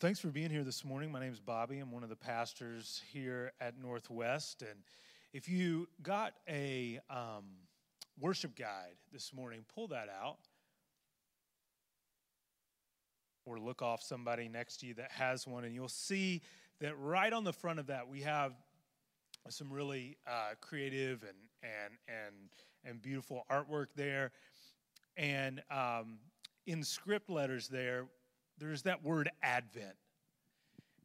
thanks for being here this morning. My name is Bobby. I'm one of the pastors here at Northwest. And if you got a um, worship guide this morning, pull that out. Or look off somebody next to you that has one, and you'll see that right on the front of that we have some really uh, creative and and and and beautiful artwork there. And um, in script letters there, there's that word Advent.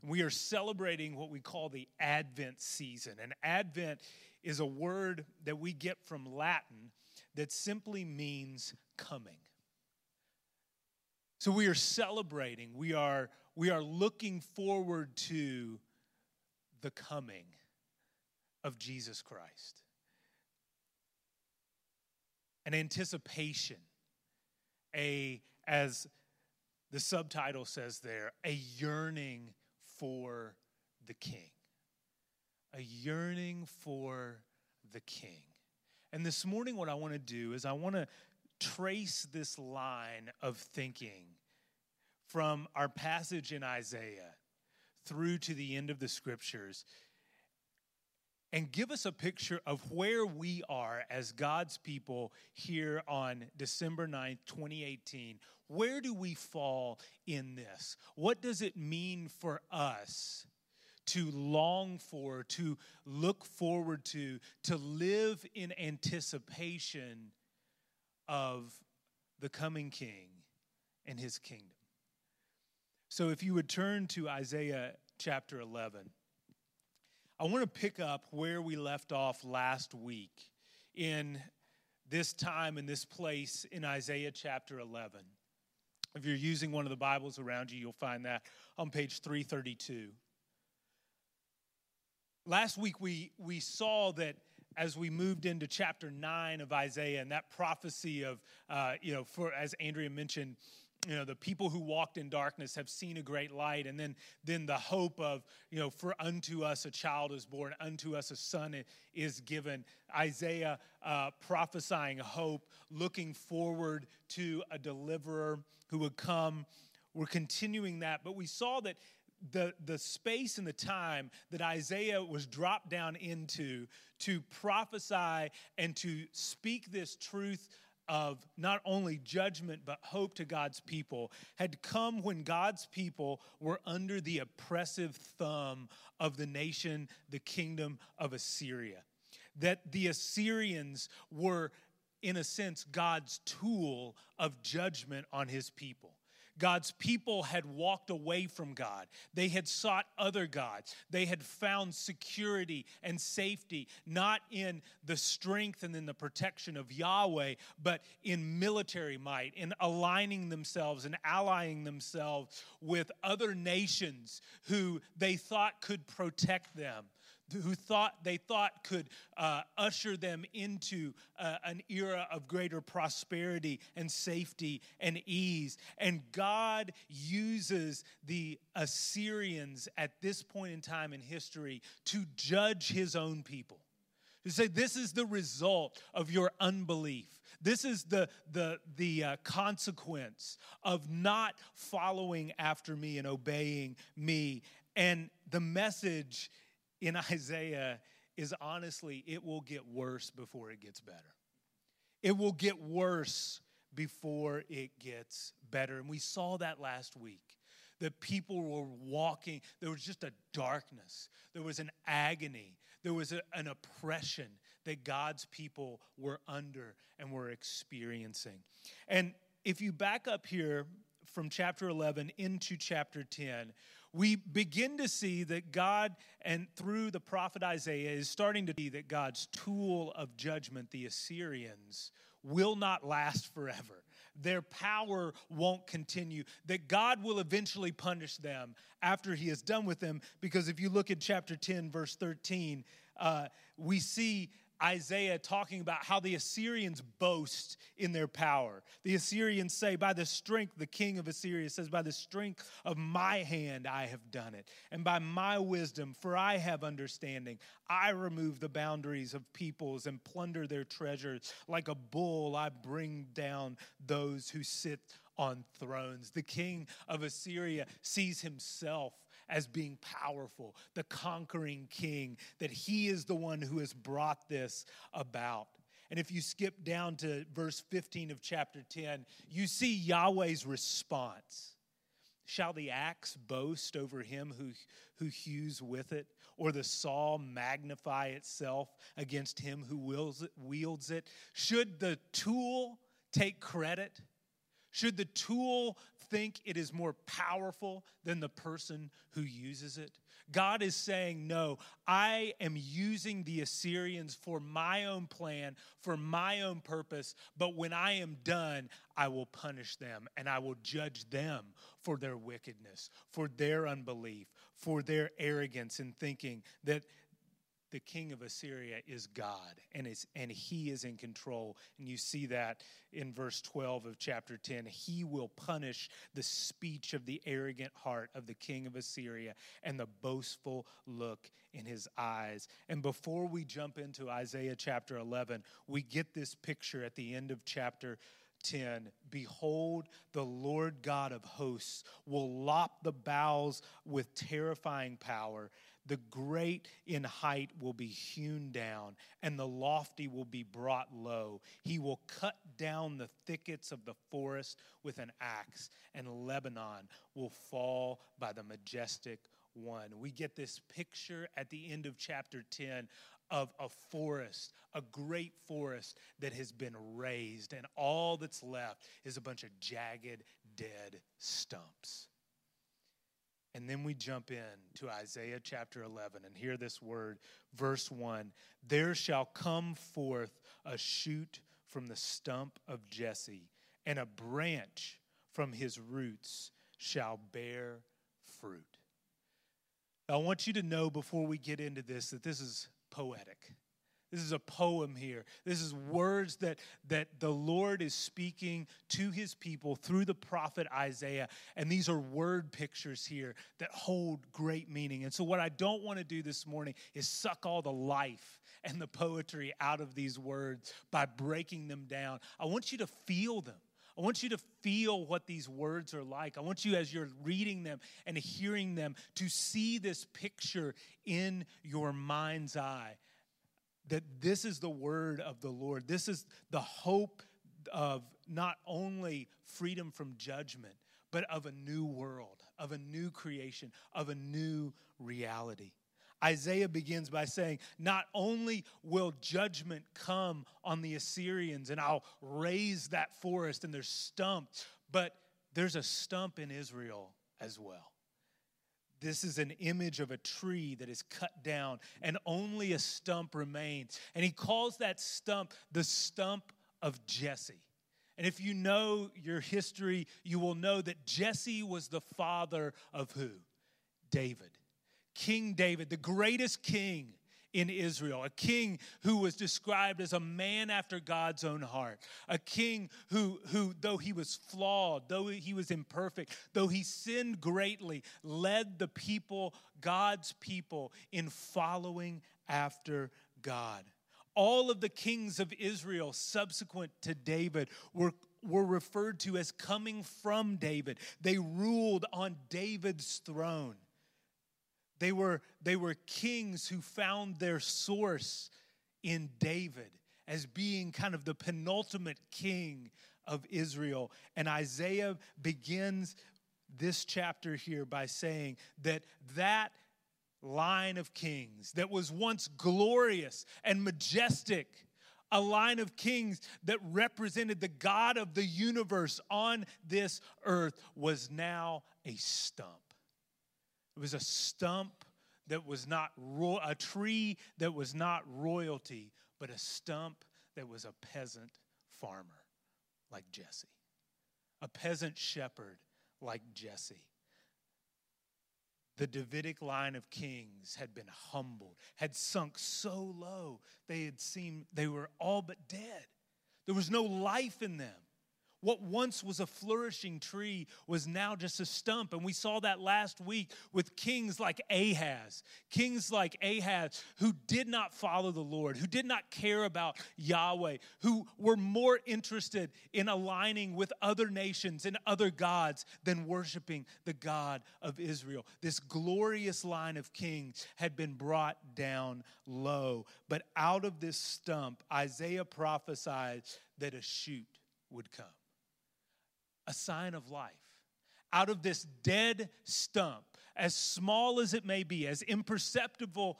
We are celebrating what we call the Advent season. And Advent is a word that we get from Latin that simply means coming. So we are celebrating, we are, we are looking forward to the coming of Jesus Christ. An anticipation, a, as the subtitle says there, a yearning for the king. A yearning for the king. And this morning, what I want to do is I want to trace this line of thinking from our passage in Isaiah through to the end of the scriptures and give us a picture of where we are as God's people here on December 9th, 2018. Where do we fall in this? What does it mean for us to long for, to look forward to, to live in anticipation of the coming King and his kingdom? So if you would turn to Isaiah chapter 11. I want to pick up where we left off last week in this time in this place in Isaiah chapter 11. If you're using one of the Bibles around you, you'll find that on page 332. Last week we, we saw that as we moved into chapter 9 of Isaiah and that prophecy of, uh, you know, for as Andrea mentioned, you know the people who walked in darkness have seen a great light. And then then the hope of you know for unto us a child is born unto us a son is given. Isaiah uh, prophesying hope looking forward to a deliverer who would come. We're continuing that but we saw that the, the space and the time that Isaiah was dropped down into to prophesy and to speak this truth of not only judgment but hope to God's people had come when God's people were under the oppressive thumb of the nation, the kingdom of Assyria. That the Assyrians were, in a sense, God's tool of judgment on his people. God's people had walked away from God. They had sought other gods. They had found security and safety not in the strength and in the protection of Yahweh, but in military might, in aligning themselves and allying themselves with other nations who they thought could protect them who thought they thought could uh, usher them into uh, an era of greater prosperity and safety and ease. And God uses the Assyrians at this point in time in history to judge his own people. To say, this is the result of your unbelief. This is the, the, the uh, consequence of not following after me and obeying me. And the message in Isaiah is honestly, it will get worse before it gets better. It will get worse before it gets better. And we saw that last week. That people were walking, there was just a darkness, there was an agony, there was a, an oppression that God's people were under and were experiencing. And if you back up here from chapter 11 into chapter 10, we begin to see that God, and through the prophet Isaiah, is starting to see that God's tool of judgment, the Assyrians, will not last forever. Their power won't continue, that God will eventually punish them after he is done with them. Because if you look at chapter 10, verse 13, uh, we see Isaiah talking about how the Assyrians boast in their power. The Assyrians say, By the strength, the king of Assyria says, By the strength of my hand I have done it, and by my wisdom, for I have understanding. I remove the boundaries of peoples and plunder their treasures. Like a bull, I bring down those who sit on thrones. The king of Assyria sees himself as being powerful, the conquering king, that he is the one who has brought this about. And if you skip down to verse 15 of chapter 10, you see Yahweh's response. Shall the axe boast over him who, who hews with it, or the saw magnify itself against him who wields it, wields it? Should the tool take credit? Should the tool think it is more powerful than the person who uses it? God is saying, No, I am using the Assyrians for my own plan, for my own purpose, but when I am done, I will punish them and I will judge them for their wickedness, for their unbelief, for their arrogance in thinking that the king of Assyria is God and, is, and he is in control. And you see that in verse 12 of chapter 10. He will punish the speech of the arrogant heart of the king of Assyria and the boastful look in his eyes. And before we jump into Isaiah chapter 11, we get this picture at the end of chapter 10 Behold, the Lord God of hosts will lop the boughs with terrifying power. The great in height will be hewn down, and the lofty will be brought low. He will cut down the thickets of the forest with an axe, and Lebanon will fall by the majestic one. We get this picture at the end of chapter 10 of a forest, a great forest that has been razed, and all that's left is a bunch of jagged, dead stumps. And then we jump in to Isaiah chapter 11 and hear this word, verse 1 There shall come forth a shoot from the stump of Jesse, and a branch from his roots shall bear fruit. I want you to know before we get into this that this is poetic. This is a poem here. This is words that, that the Lord is speaking to his people through the prophet Isaiah. And these are word pictures here that hold great meaning. And so, what I don't want to do this morning is suck all the life and the poetry out of these words by breaking them down. I want you to feel them. I want you to feel what these words are like. I want you, as you're reading them and hearing them, to see this picture in your mind's eye that this is the word of the Lord. This is the hope of not only freedom from judgment, but of a new world, of a new creation, of a new reality. Isaiah begins by saying, Not only will judgment come on the Assyrians, and I'll raze that forest and they're stumped, but there's a stump in Israel as well. This is an image of a tree that is cut down, and only a stump remains. And he calls that stump the stump of Jesse. And if you know your history, you will know that Jesse was the father of who? David. King David, the greatest king in Israel, a king who was described as a man after God's own heart, a king who, who though he was flawed, though he was imperfect, though he sinned greatly, led the people, God's people, in following after God. All of the kings of Israel subsequent to David were were referred to as coming from David. They ruled on David's throne. They were, they were kings who found their source in David as being kind of the penultimate king of Israel. And Isaiah begins this chapter here by saying that that line of kings that was once glorious and majestic, a line of kings that represented the God of the universe on this earth, was now a stump. It was a stump that was not ro- a tree that was not royalty, but a stump that was a peasant farmer like Jesse, a peasant shepherd like Jesse. The Davidic line of kings had been humbled, had sunk so low they had seemed they were all but dead. There was no life in them. What once was a flourishing tree was now just a stump. And we saw that last week with kings like Ahaz, kings like Ahaz who did not follow the Lord, who did not care about Yahweh, who were more interested in aligning with other nations and other gods than worshiping the God of Israel. This glorious line of kings had been brought down low. But out of this stump, Isaiah prophesied that a shoot would come a sign of life. Out of this dead stump, as small as it may be, as imperceptible,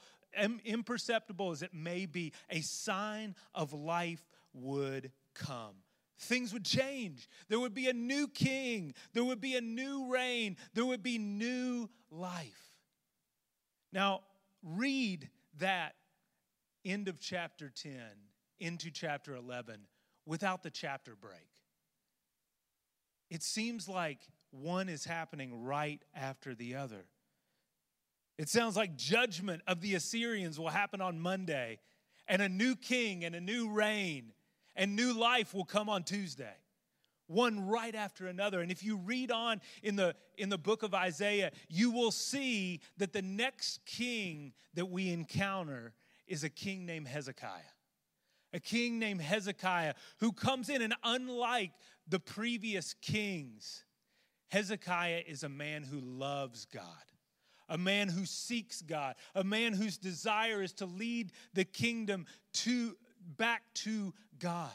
imperceptible as it may be, a sign of life would come. Things would change. There would be a new king. There would be a new reign. There would be new life. Now, read that end of chapter 10 into chapter 11 without the chapter break it seems like one is happening right after the other. It sounds like judgment of the Assyrians will happen on Monday, and a new king and a new reign and new life will come on Tuesday. One right after another. And if you read on in the, in the book of Isaiah, you will see that the next king that we encounter is a king named Hezekiah a king named Hezekiah who comes in, and unlike the previous kings, Hezekiah is a man who loves God, a man who seeks God, a man whose desire is to lead the kingdom to back to God.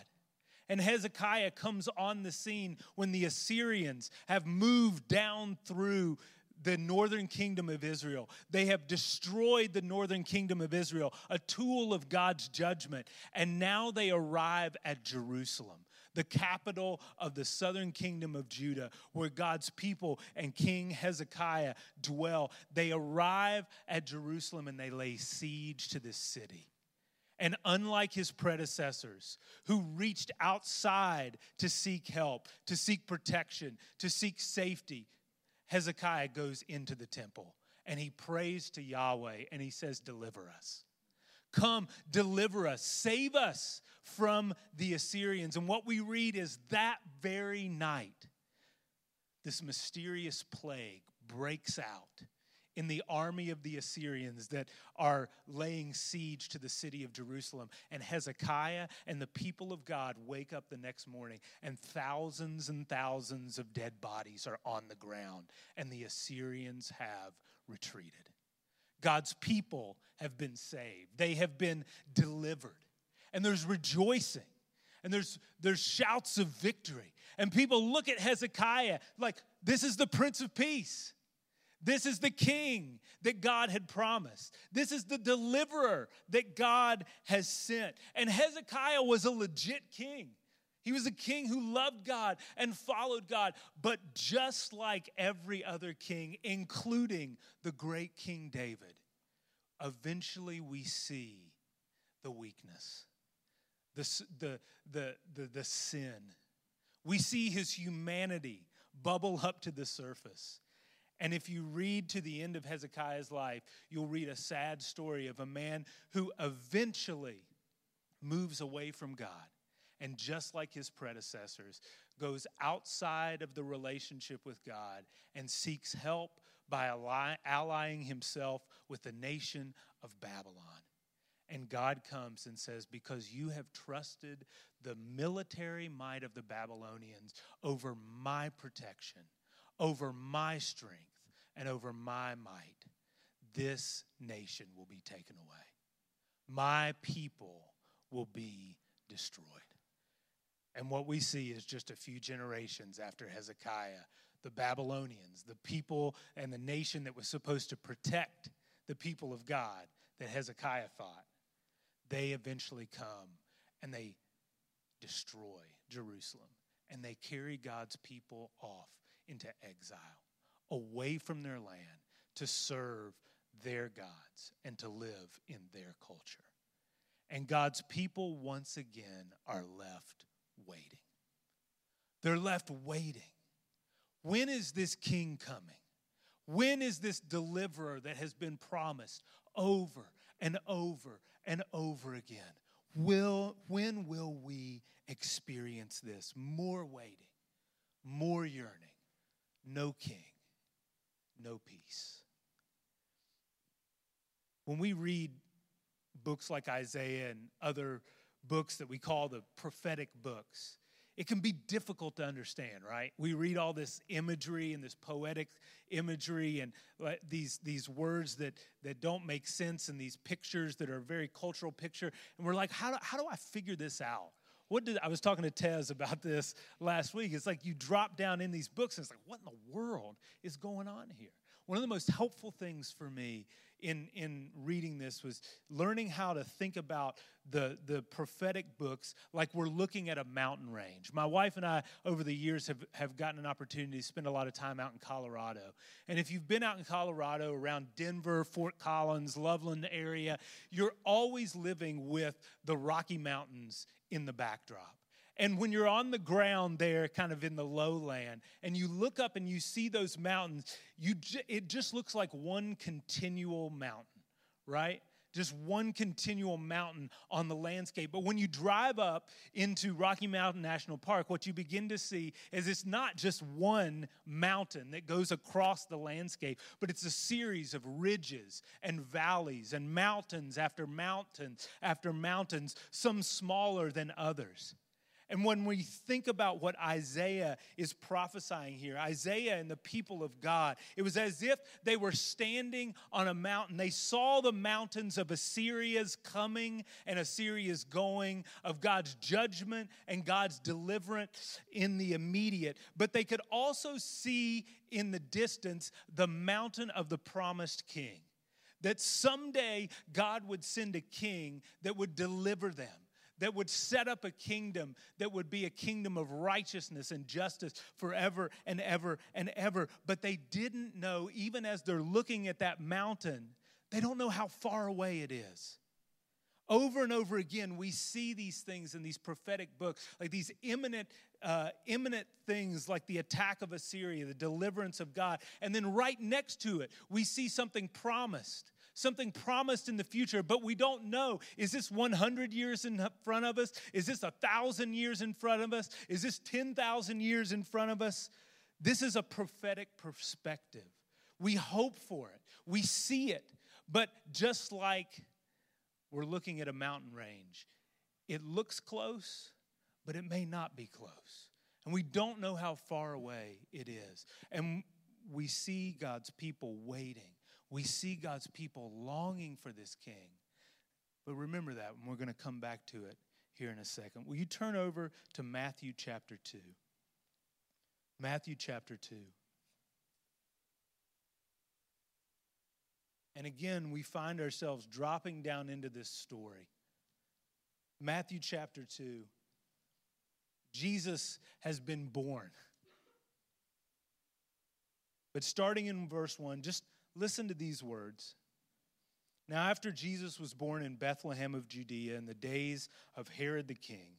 And Hezekiah comes on the scene when the Assyrians have moved down through the northern kingdom of Israel. They have destroyed the northern kingdom of Israel, a tool of God's judgment. And now they arrive at Jerusalem, the capital of the southern kingdom of Judah, where God's people and King Hezekiah dwell. They arrive at Jerusalem and they lay siege to this city. And unlike his predecessors, who reached outside to seek help, to seek protection, to seek safety, Hezekiah goes into the temple and he prays to Yahweh and he says, Deliver us. Come, deliver us, save us from the Assyrians. And what we read is that very night, this mysterious plague breaks out in the army of the Assyrians that are laying siege to the city of Jerusalem. And Hezekiah and the people of God wake up the next morning, and thousands and thousands of dead bodies are on the ground, and the Assyrians have retreated. God's people have been saved, they have been delivered, and there's rejoicing. And there's, there's shouts of victory. And people look at Hezekiah like, this is the Prince of Peace. This is the king that God had promised. This is the deliverer that God has sent. And Hezekiah was a legit king. He was a king who loved God and followed God. But just like every other king, including the great King David, eventually we see the weakness, the, the, the, the, the sin. We see his humanity bubble up to the surface. And if you read to the end of Hezekiah's life, you'll read a sad story of a man who eventually moves away from God. And just like his predecessors, goes outside of the relationship with God and seeks help by allying himself with the nation of Babylon. And God comes and says, Because you have trusted the military might of the Babylonians over my protection, over my strength, and over my might, this nation will be taken away. My people will be destroyed. And what we see is just a few generations after Hezekiah, the Babylonians, the people and the nation that was supposed to protect the people of God that Hezekiah fought, they eventually come and they destroy Jerusalem and they carry God's people off into exile away from their land to serve their gods and to live in their culture. And God's people once again are left waiting. They're left waiting. When is this king coming? When is this deliverer that has been promised over and over and over again? Will, when will we experience this? More waiting, more yearning, no king, no peace. When we read books like Isaiah and other books that we call the prophetic books, it can be difficult to understand, right? We read all this imagery and this poetic imagery and these, these words that, that don't make sense and these pictures that are a very cultural picture. And we're like, how do, how do I figure this out? What did I was talking to Tez about this last week? It's like you drop down in these books and it's like, what in the world is going on here? One of the most helpful things for me in, in reading this was learning how to think about the, the prophetic books like we're looking at a mountain range. My wife and I, over the years, have, have gotten an opportunity to spend a lot of time out in Colorado. And if you've been out in Colorado around Denver, Fort Collins, Loveland area, you're always living with the Rocky Mountains in the backdrop. And when you're on the ground there, kind of in the lowland, and you look up and you see those mountains, you it just looks like one continual mountain, right? Just one continual mountain on the landscape. But when you drive up into Rocky Mountain National Park, what you begin to see is it's not just one mountain that goes across the landscape, but it's a series of ridges and valleys and mountains after mountains after mountains, some smaller than others. And when we think about what Isaiah is prophesying here, Isaiah and the people of God, it was as if they were standing on a mountain. They saw the mountains of Assyria's coming and Assyria's going, of God's judgment and God's deliverance in the immediate. But they could also see in the distance the mountain of the promised king. That someday God would send a king that would deliver them that would set up a kingdom that would be a kingdom of righteousness and justice forever and ever and ever. But they didn't know, even as they're looking at that mountain, they don't know how far away it is. Over and over again, we see these things in these prophetic books, like these imminent, uh, imminent things like the attack of Assyria, the deliverance of God. And then right next to it, we see something promised something promised in the future, but we don't know. Is this 100 years in front of us? Is this 1,000 years in front of us? Is this 10,000 years in front of us? This is a prophetic perspective. We hope for it, we see it, but just like we're looking at a mountain range, it looks close, but it may not be close. And we don't know how far away it is. And we see God's people waiting we see God's people longing for this king. But remember that, and we're going to come back to it here in a second. Will you turn over to Matthew chapter 2? Matthew chapter 2. And again, we find ourselves dropping down into this story. Matthew chapter 2. Jesus has been born. But starting in verse 1, just Listen to these words. Now, after Jesus was born in Bethlehem of Judea in the days of Herod the king,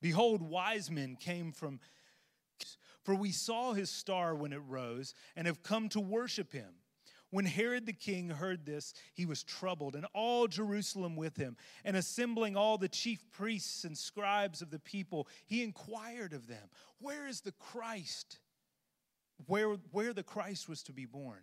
behold, wise men came from. For we saw his star when it rose and have come to worship him. When Herod the king heard this, he was troubled, and all Jerusalem with him. And assembling all the chief priests and scribes of the people, he inquired of them, Where is the Christ? Where, where the Christ was to be born.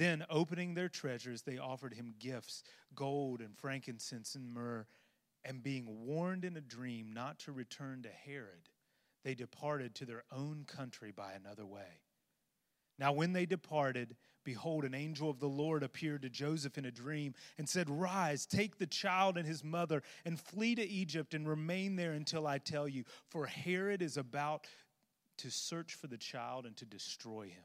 Then, opening their treasures, they offered him gifts gold and frankincense and myrrh. And being warned in a dream not to return to Herod, they departed to their own country by another way. Now, when they departed, behold, an angel of the Lord appeared to Joseph in a dream and said, Rise, take the child and his mother, and flee to Egypt and remain there until I tell you, for Herod is about to search for the child and to destroy him.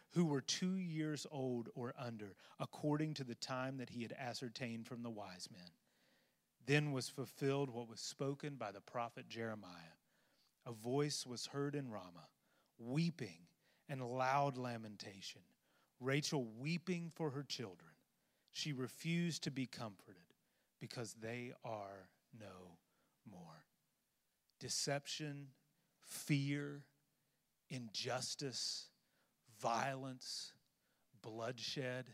who were two years old or under, according to the time that he had ascertained from the wise men. Then was fulfilled what was spoken by the prophet Jeremiah. A voice was heard in Ramah, weeping and loud lamentation, Rachel weeping for her children. She refused to be comforted because they are no more. Deception, fear, injustice, violence, bloodshed,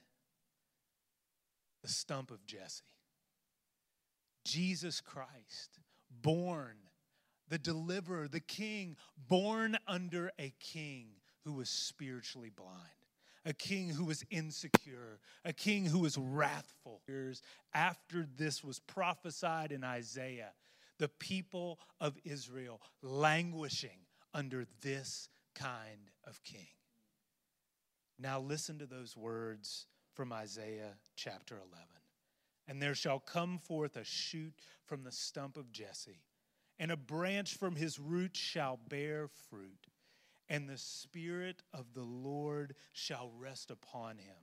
the stump of Jesse. Jesus Christ, born, the deliverer, the king, born under a king who was spiritually blind, a king who was insecure, a king who was wrathful. After this was prophesied in Isaiah, the people of Israel languishing under this kind of king. Now listen to those words from Isaiah chapter 11. And there shall come forth a shoot from the stump of Jesse, and a branch from his root shall bear fruit, and the Spirit of the Lord shall rest upon him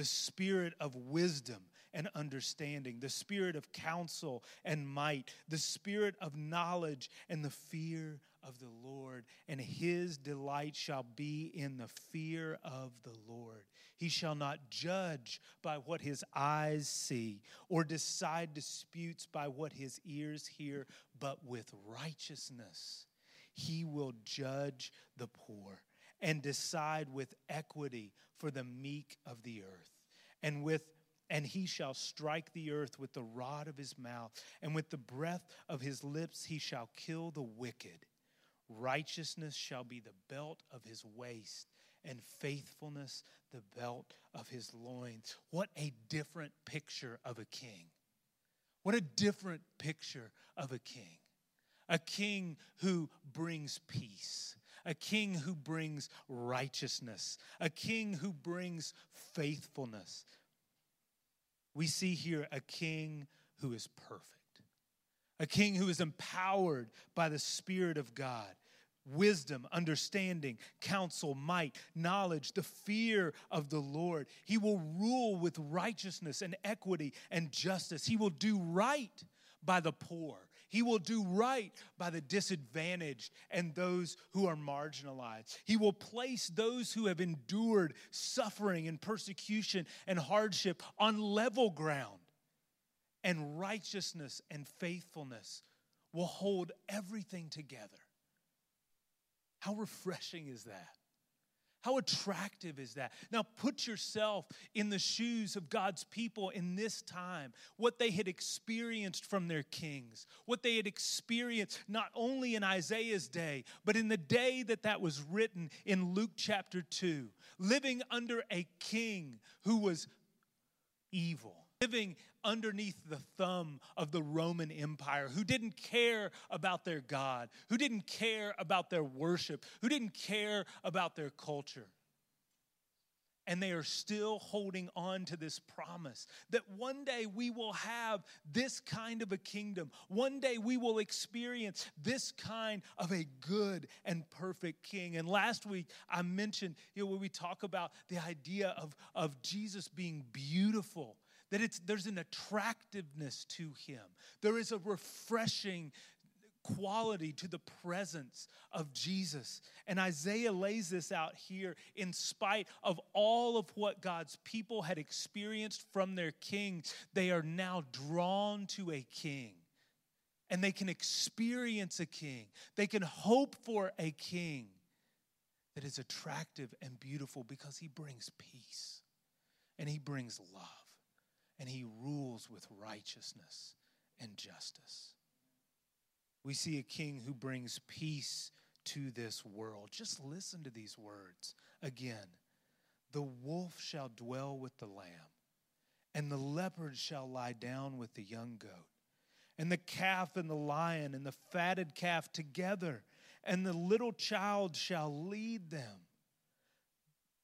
the spirit of wisdom and understanding, the spirit of counsel and might, the spirit of knowledge and the fear of the Lord. And his delight shall be in the fear of the Lord. He shall not judge by what his eyes see, or decide disputes by what his ears hear, but with righteousness he will judge the poor and decide with equity for the meek of the earth. And with and he shall strike the earth with the rod of his mouth, and with the breath of his lips he shall kill the wicked. Righteousness shall be the belt of his waist, and faithfulness the belt of his loins. What a different picture of a king! What a different picture of a king. A king who brings peace, a king who brings righteousness, a king who brings faithfulness. We see here a king who is perfect, a king who is empowered by the Spirit of God. Wisdom, understanding, counsel, might, knowledge, the fear of the Lord. He will rule with righteousness and equity and justice. He will do right by the poor. He will do right by the disadvantaged and those who are marginalized. He will place those who have endured suffering and persecution and hardship on level ground. And righteousness and faithfulness will hold everything together. How refreshing is that? How attractive is that? Now, put yourself in the shoes of God's people in this time, what they had experienced from their kings, what they had experienced not only in Isaiah's day, but in the day that that was written in Luke chapter 2, living under a king who was evil. Living underneath the thumb of the Roman Empire, who didn't care about their God, who didn't care about their worship, who didn't care about their culture. And they are still holding on to this promise that one day we will have this kind of a kingdom. One day we will experience this kind of a good and perfect king. And last week I mentioned, you know, when we talk about the idea of, of Jesus being beautiful that it's, there's an attractiveness to him. There is a refreshing quality to the presence of Jesus. And Isaiah lays this out here in spite of all of what God's people had experienced from their king. They are now drawn to a king. And they can experience a king. They can hope for a king that is attractive and beautiful because he brings peace and he brings love and he rules with righteousness and justice. We see a king who brings peace to this world. Just listen to these words again. The wolf shall dwell with the lamb, and the leopard shall lie down with the young goat, and the calf and the lion and the fatted calf together, and the little child shall lead them.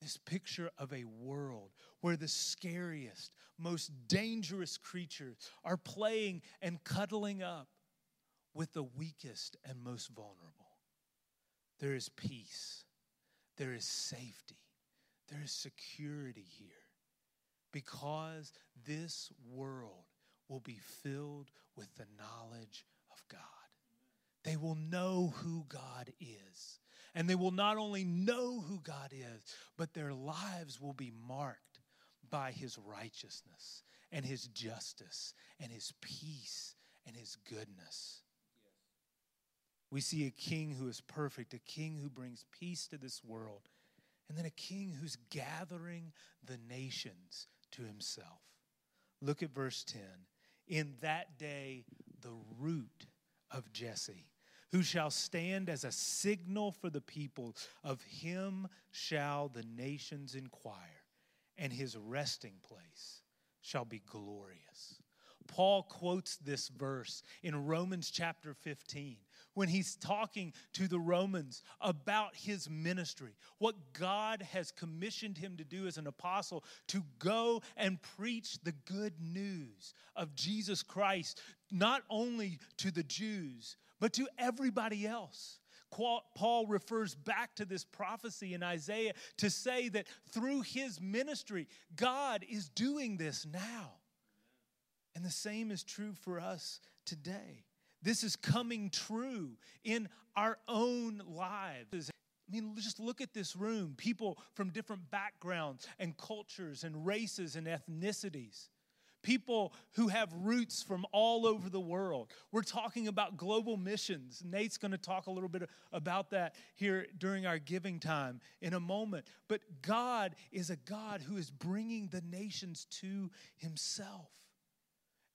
This picture of a world where the scariest, most dangerous creatures are playing and cuddling up with the weakest and most vulnerable. There is peace, there is safety, there is security here because this world will be filled with the knowledge of God. They will know who God is. And they will not only know who God is, but their lives will be marked by his righteousness and his justice and his peace and his goodness. We see a king who is perfect, a king who brings peace to this world, and then a king who's gathering the nations to himself. Look at verse 10. In that day, the root of Jesse who shall stand as a signal for the people. Of him shall the nations inquire, and his resting place shall be glorious. Paul quotes this verse in Romans chapter 15 when he's talking to the Romans about his ministry, what God has commissioned him to do as an apostle to go and preach the good news of Jesus Christ, not only to the Jews, but to everybody else. Paul refers back to this prophecy in Isaiah to say that through his ministry, God is doing this now. And the same is true for us today. This is coming true in our own lives. I mean, just look at this room people from different backgrounds and cultures and races and ethnicities people who have roots from all over the world. We're talking about global missions. Nate's going to talk a little bit about that here during our giving time in a moment. But God is a God who is bringing the nations to himself.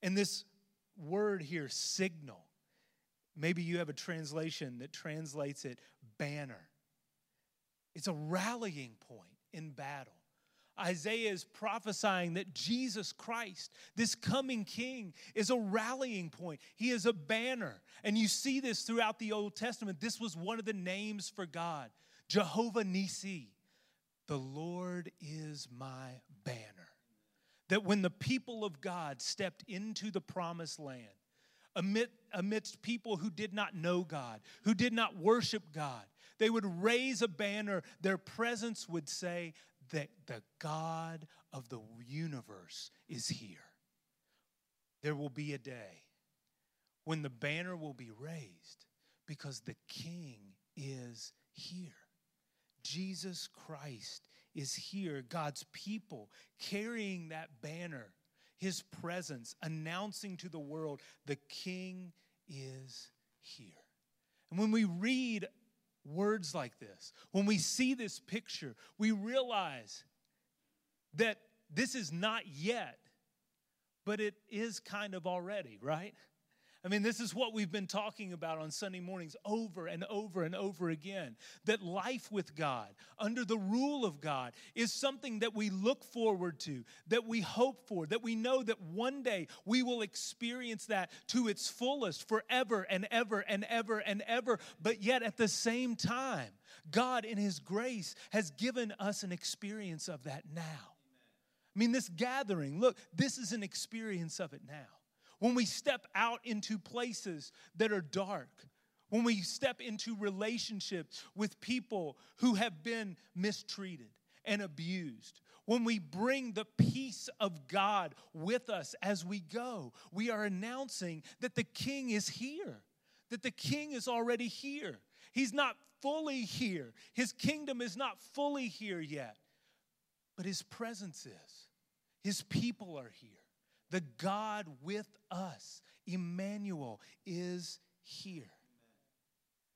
And this word here, signal, maybe you have a translation that translates it banner. It's a rallying point in battle. Isaiah is prophesying that Jesus Christ, this coming king, is a rallying point. He is a banner. And you see this throughout the Old Testament. This was one of the names for God Jehovah Nissi. The Lord is my banner. That when the people of God stepped into the promised land, amid, amidst people who did not know God, who did not worship God, they would raise a banner. Their presence would say, that the God of the universe is here. There will be a day when the banner will be raised because the King is here. Jesus Christ is here, God's people carrying that banner, his presence, announcing to the world the King is here. And when we read words like this, when we see this picture, we realize that this is not yet, but it is kind of already, right? I mean, this is what we've been talking about on Sunday mornings over and over and over again. That life with God, under the rule of God, is something that we look forward to, that we hope for, that we know that one day we will experience that to its fullest forever and ever and ever and ever. But yet at the same time, God, in His grace, has given us an experience of that now. I mean, this gathering, look, this is an experience of it now when we step out into places that are dark, when we step into relationships with people who have been mistreated and abused, when we bring the peace of God with us as we go, we are announcing that the King is here, that the King is already here. He's not fully here, His kingdom is not fully here yet, but His presence is. His people are here. The God with us, Emmanuel, is here.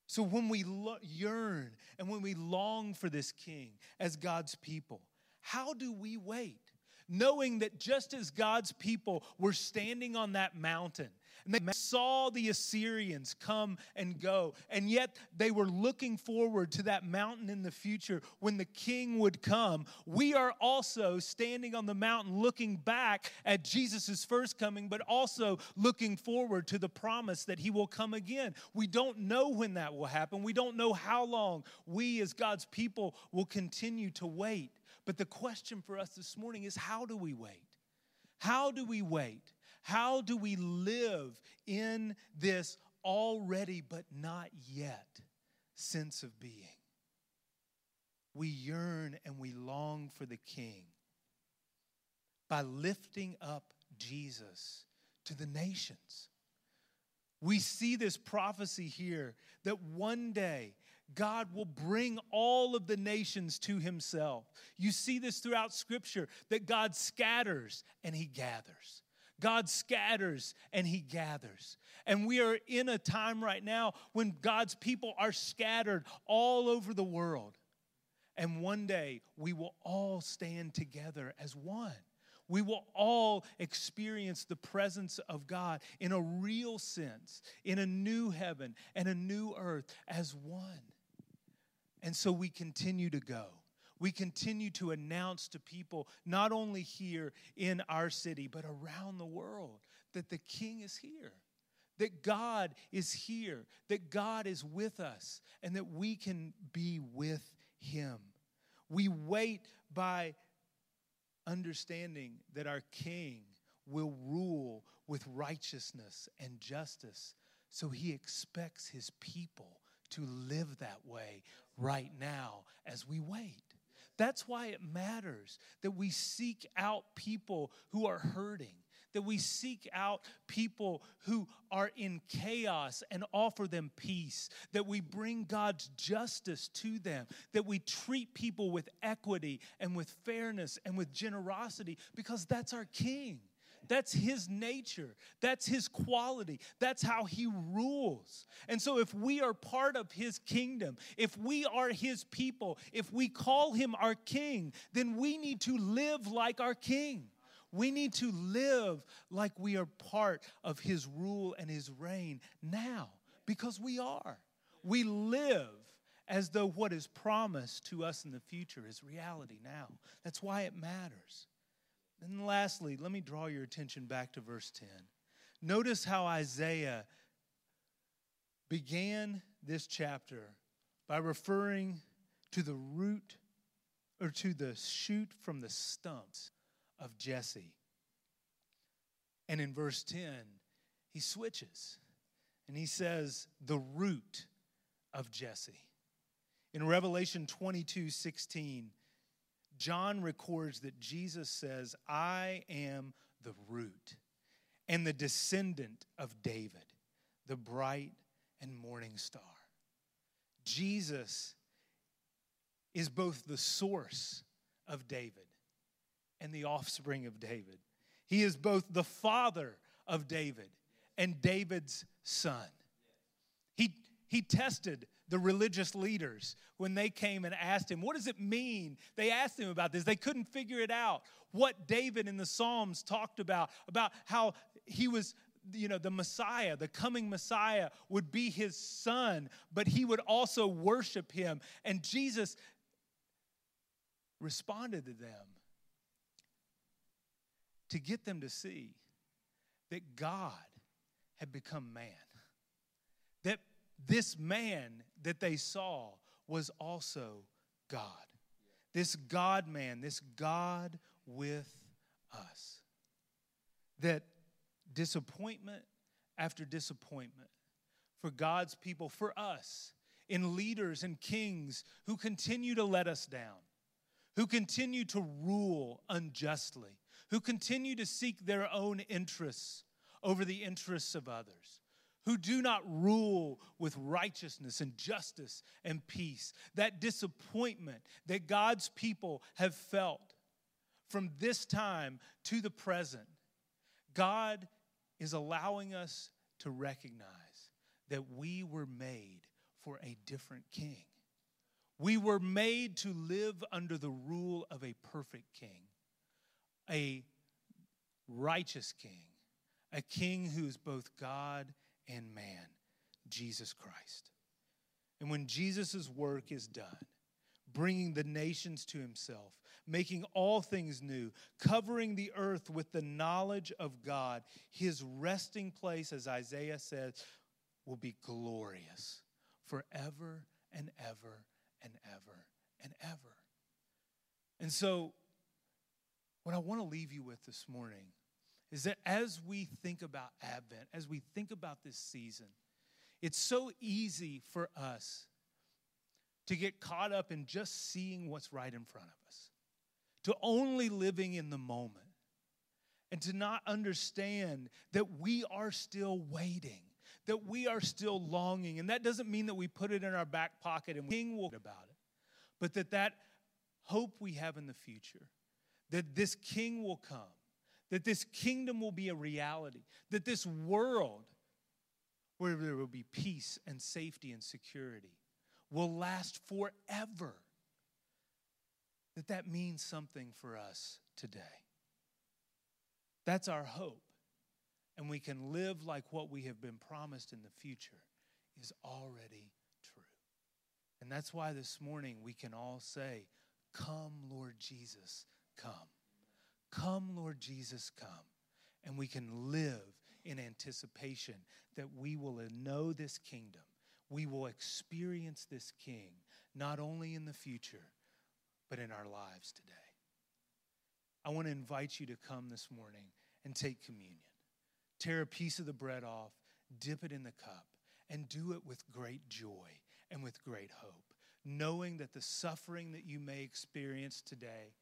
So when we yearn and when we long for this king as God's people, how do we wait? Knowing that just as God's people were standing on that mountain and they saw the Assyrians come and go, and yet they were looking forward to that mountain in the future when the king would come, we are also standing on the mountain looking back at Jesus' first coming, but also looking forward to the promise that he will come again. We don't know when that will happen, we don't know how long we as God's people will continue to wait. But the question for us this morning is how do we wait? How do we wait? How do we live in this already but not yet sense of being? We yearn and we long for the King by lifting up Jesus to the nations. We see this prophecy here that one day God will bring all of the nations to himself. You see this throughout Scripture that God scatters and he gathers. God scatters and he gathers. And we are in a time right now when God's people are scattered all over the world. And one day we will all stand together as one we will all experience the presence of God in a real sense, in a new heaven and a new earth as one. And so we continue to go. We continue to announce to people, not only here in our city, but around the world, that the King is here, that God is here, that God is with us, and that we can be with Him. We wait by understanding that our King will rule with righteousness and justice. So He expects His people to live that way right now as we wait. That's why it matters that we seek out people who are hurting, that we seek out people who are in chaos and offer them peace, that we bring God's justice to them, that we treat people with equity and with fairness and with generosity because that's our King. That's his nature. That's his quality. That's how he rules. And so, if we are part of his kingdom, if we are his people, if we call him our king, then we need to live like our king. We need to live like we are part of his rule and his reign now because we are. We live as though what is promised to us in the future is reality now. That's why it matters. And lastly, let me draw your attention back to verse 10. Notice how Isaiah began this chapter by referring to the root or to the shoot from the stumps of Jesse. And in verse 10, he switches and he says, the root of Jesse. In Revelation 22 16, John records that Jesus says, I am the root and the descendant of David, the bright and morning star. Jesus is both the source of David and the offspring of David. He is both the father of David and David's son. He, he tested the religious leaders when they came and asked him, What does it mean? They asked him about this. They couldn't figure it out. What David in the Psalms talked about, about how he was you know the messiah the coming messiah would be his son but he would also worship him and jesus responded to them to get them to see that god had become man this man that they saw was also God. This God man, this God with us. That disappointment after disappointment for God's people, for us, in leaders and kings who continue to let us down, who continue to rule unjustly, who continue to seek their own interests over the interests of others, who do not rule with righteousness and justice and peace. That disappointment that God's people have felt from this time to the present, God is allowing us to recognize that we were made for a different king. We were made to live under the rule of a perfect king, a righteous king, a king who is both God and man, Jesus Christ. And when Jesus' work is done, bringing the nations to himself, making all things new, covering the earth with the knowledge of God, his resting place, as Isaiah says, will be glorious forever and ever and ever and ever. And so, what I want to leave you with this morning is that as we think about Advent, as we think about this season, it's so easy for us to get caught up in just seeing what's right in front of us, to only living in the moment, and to not understand that we are still waiting, that we are still longing. And that doesn't mean that we put it in our back pocket and we will about it, but that that hope we have in the future, that this king will come, that this kingdom will be a reality, that this world where there will be peace and safety and security will last forever. That that means something for us today. That's our hope. And we can live like what we have been promised in the future is already true. And that's why this morning we can all say, Come, Lord Jesus, come. Come, Lord Jesus, come. And we can live in anticipation that we will know this kingdom. We will experience this king, not only in the future, but in our lives today. I want to invite you to come this morning and take communion. Tear a piece of the bread off, dip it in the cup, and do it with great joy and with great hope, knowing that the suffering that you may experience today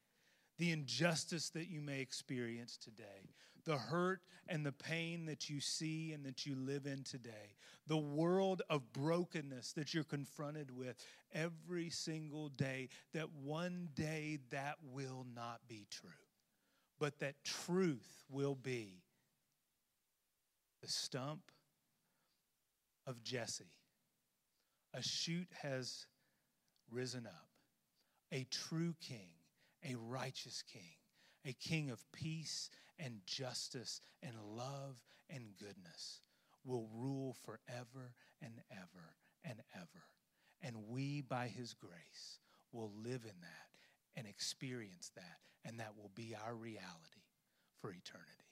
the injustice that you may experience today, the hurt and the pain that you see and that you live in today, the world of brokenness that you're confronted with every single day, that one day that will not be true, but that truth will be the stump of Jesse. A shoot has risen up, a true king a righteous king, a king of peace and justice and love and goodness, will rule forever and ever and ever. And we, by his grace, will live in that and experience that, and that will be our reality for eternity.